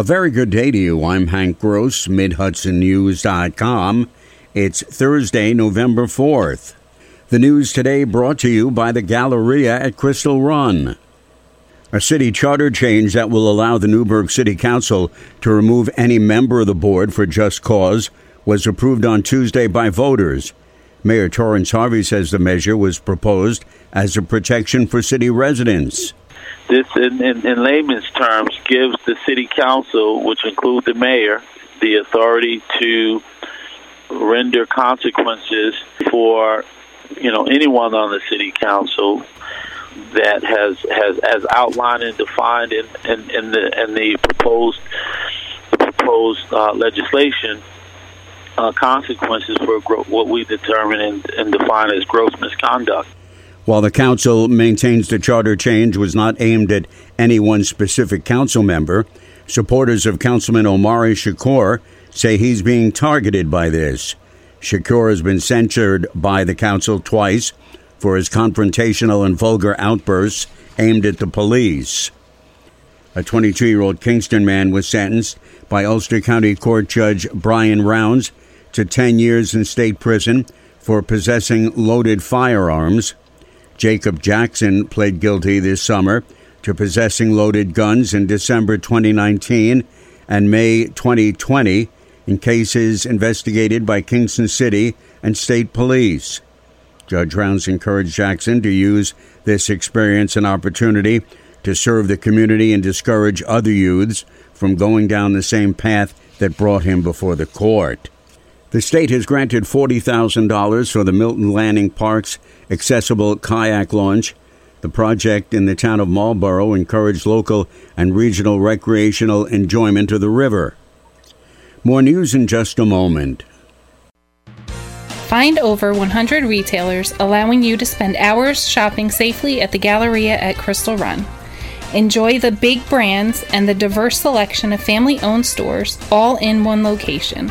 A very good day to you. I'm Hank Gross, MidHudsonNews.com. It's Thursday, November 4th. The news today brought to you by the Galleria at Crystal Run. A city charter change that will allow the Newburgh City Council to remove any member of the board for just cause was approved on Tuesday by voters. Mayor Torrance Harvey says the measure was proposed as a protection for city residents. This, in, in, in layman's terms, gives the city council, which include the mayor, the authority to render consequences for you know anyone on the city council that has has as outlined and defined in in, in the in the proposed proposed uh, legislation uh, consequences for gro- what we determine and, and define as gross misconduct. While the council maintains the charter change was not aimed at any one specific council member, supporters of Councilman Omari Shakur say he's being targeted by this. Shakur has been censured by the council twice for his confrontational and vulgar outbursts aimed at the police. A 22 year old Kingston man was sentenced by Ulster County Court Judge Brian Rounds to 10 years in state prison for possessing loaded firearms. Jacob Jackson pled guilty this summer to possessing loaded guns in December 2019 and May 2020 in cases investigated by Kingston City and state police. Judge Rounds encouraged Jackson to use this experience and opportunity to serve the community and discourage other youths from going down the same path that brought him before the court. The state has granted $40,000 for the Milton Landing Park's accessible kayak launch. The project in the town of Marlborough encouraged local and regional recreational enjoyment of the river. More news in just a moment. Find over 100 retailers allowing you to spend hours shopping safely at the Galleria at Crystal Run. Enjoy the big brands and the diverse selection of family owned stores all in one location.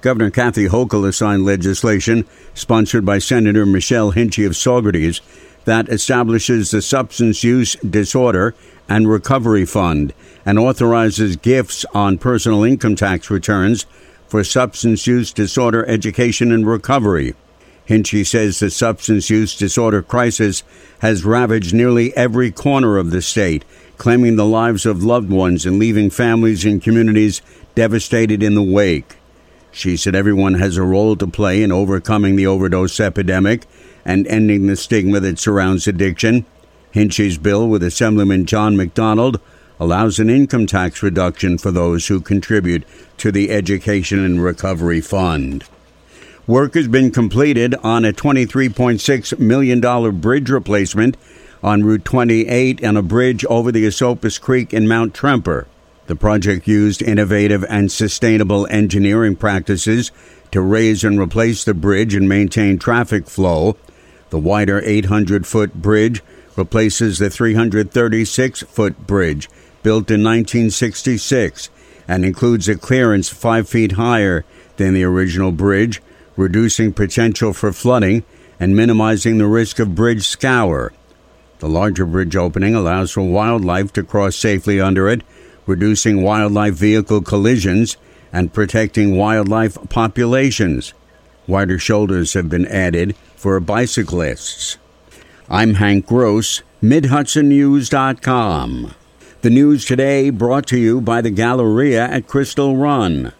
Governor Kathy Hochul has signed legislation sponsored by Senator Michelle Hinchey of Saugerties that establishes the Substance Use Disorder and Recovery Fund and authorizes gifts on personal income tax returns for substance use disorder education and recovery. Hinchey says the substance use disorder crisis has ravaged nearly every corner of the state, claiming the lives of loved ones and leaving families and communities devastated in the wake. She said everyone has a role to play in overcoming the overdose epidemic and ending the stigma that surrounds addiction. Hinchey's bill with Assemblyman John McDonald allows an income tax reduction for those who contribute to the Education and Recovery Fund. Work has been completed on a $23.6 million bridge replacement on Route 28 and a bridge over the Esopus Creek in Mount Tremper. The project used innovative and sustainable engineering practices to raise and replace the bridge and maintain traffic flow. The wider 800 foot bridge replaces the 336 foot bridge built in 1966 and includes a clearance five feet higher than the original bridge, reducing potential for flooding and minimizing the risk of bridge scour. The larger bridge opening allows for wildlife to cross safely under it reducing wildlife vehicle collisions, and protecting wildlife populations. Wider shoulders have been added for bicyclists. I'm Hank Gross, MidHudsonNews.com. The news today brought to you by the Galleria at Crystal Run.